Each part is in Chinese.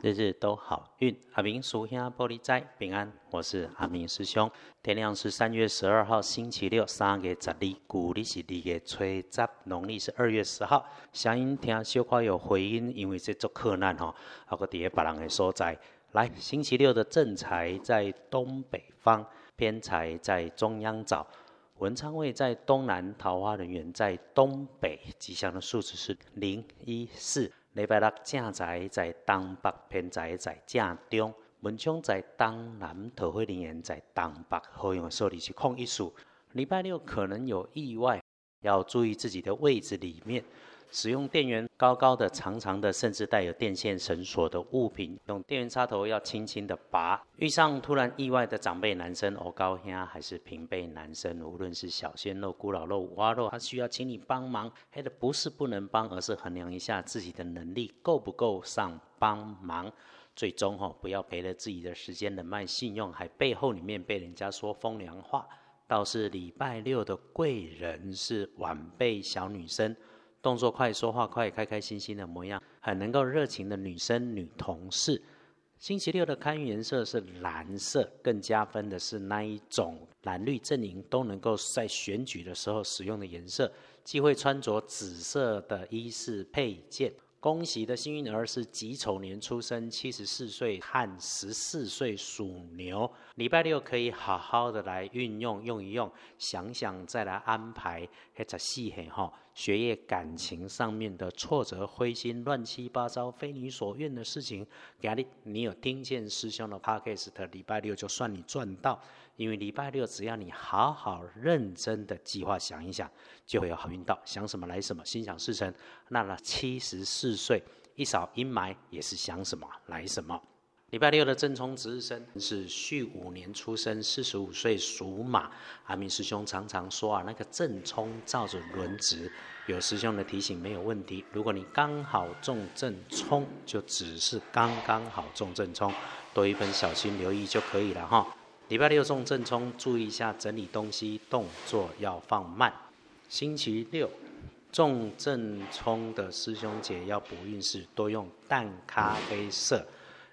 日日都好运，阿明属下玻璃斋平安。我是阿明师兄。天亮是三月十二号星期六，三月十二，古历是二月初十，农历是二月十号。声音听小可有回音，因为这做困难吼，啊个伫个别人的所在。来，星期六的正财在东北方，偏财在中央找。文昌位在东南，桃花人员在东北。吉祥的数字是零一四。礼拜六正在在东北，偏在在正中。文昌在东南，桃花人员在东北。好用的数字是空一数。礼拜六可能有意外，要注意自己的位置里面。使用电源高高的、长长的，甚至带有电线绳索的物品，用电源插头要轻轻的拔。遇上突然意外的长辈男生，哦高兄还是平辈男生，无论是小鲜肉、古老肉、五花肉，他需要请你帮忙，黑的不是不能帮，而是衡量一下自己的能力够不够上帮忙。最终哈，不要赔了自己的时间、人脉、信用，还背后里面被人家说风凉话。倒是礼拜六的贵人是晚辈小女生。动作快，说话快，开开心心的模样，很能够热情的女生、女同事。星期六的开运颜色是蓝色，更加分的是那一种蓝绿阵营都能够在选举的时候使用的颜色，忌讳穿着紫色的衣饰配件。恭喜的幸运儿是己丑年出生，七十四岁和十四岁属牛。礼拜六可以好好的来运用用一用，想想再来安排。或者细嘿哈，学业感情上面的挫折、灰心、乱七八糟、非你所愿的事情，压力你有听见师兄的 podcast，礼拜六就算你赚到。因为礼拜六只要你好好认真的计划想一想，就会有好运到，想什么来什么，心想事成。那那七十四岁一扫阴霾，也是想什么来什么。礼拜六的正冲值日生是戌五年出生，四十五岁属马。阿明师兄常常说啊，那个正冲照着轮值，有师兄的提醒没有问题。如果你刚好中正冲，就只是刚刚好中正冲，多一分小心留意就可以了哈。礼拜六中正冲，注意一下整理东西动作要放慢。星期六中正冲的师兄姐要补运势，多用淡咖啡色，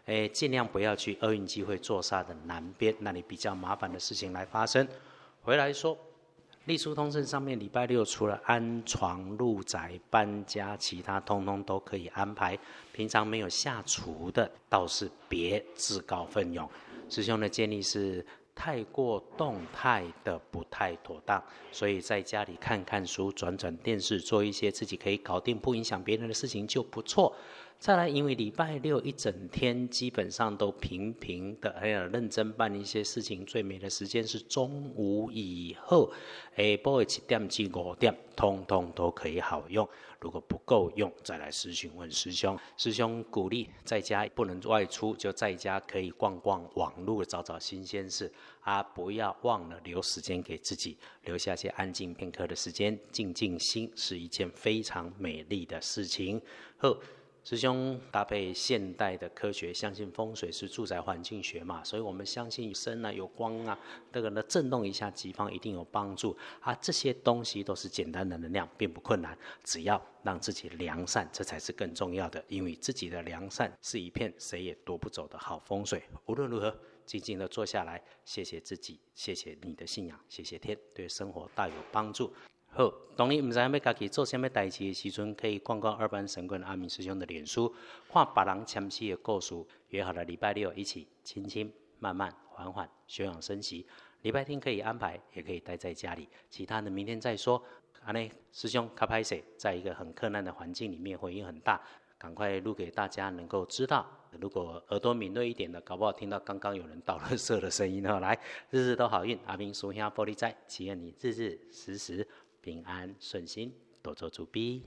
诶，尽量不要去厄运机会坐煞的南边，那里比较麻烦的事情来发生。回来说，立书通胜上面礼拜六除了安床入宅搬家，其他通通都可以安排。平常没有下厨的，倒是别自告奋勇。师兄的建议是，太过动态的不太妥当，所以在家里看看书、转转电视，做一些自己可以搞定、不影响别人的事情就不错。再来，因为礼拜六一整天基本上都平平的，还有认真办一些事情。最美的时间是中午以后，下晡七点至五点，通通都可以好用。如果不够用，再来私询问师兄。师兄鼓励在家不能外出，就在家可以逛逛网络，找找新鲜事啊！不要忘了留时间给自己，留下些安静片刻的时间，静静心是一件非常美丽的事情。后。师兄搭配现代的科学，相信风水是住宅环境学嘛，所以我们相信声啊、有光啊，这个呢震动一下吉方一定有帮助啊。这些东西都是简单的能量，并不困难，只要让自己良善，这才是更重要的。因为自己的良善是一片谁也夺不走的好风水。无论如何，静静的坐下来，谢谢自己，谢谢你的信仰，谢谢天，对生活大有帮助。好，当你唔知要家己做什么代志的时阵，可以逛逛二班神棍阿明师兄的脸书，看别人签诗的故事。约好了礼拜六一起轻轻、慢慢、缓缓休养生息。礼拜天可以安排，也可以待在家里。其他的明天再说。阿内师兄卡拍摄，在一个很困难的环境里面，回音很大，赶快录给大家能够知道。如果耳朵敏锐一点的，搞不好听到刚刚有人倒垃圾的声音哦。来，日日都好运，阿明属下玻璃斋，祈愿你日日时时。平安顺心，多做主逼。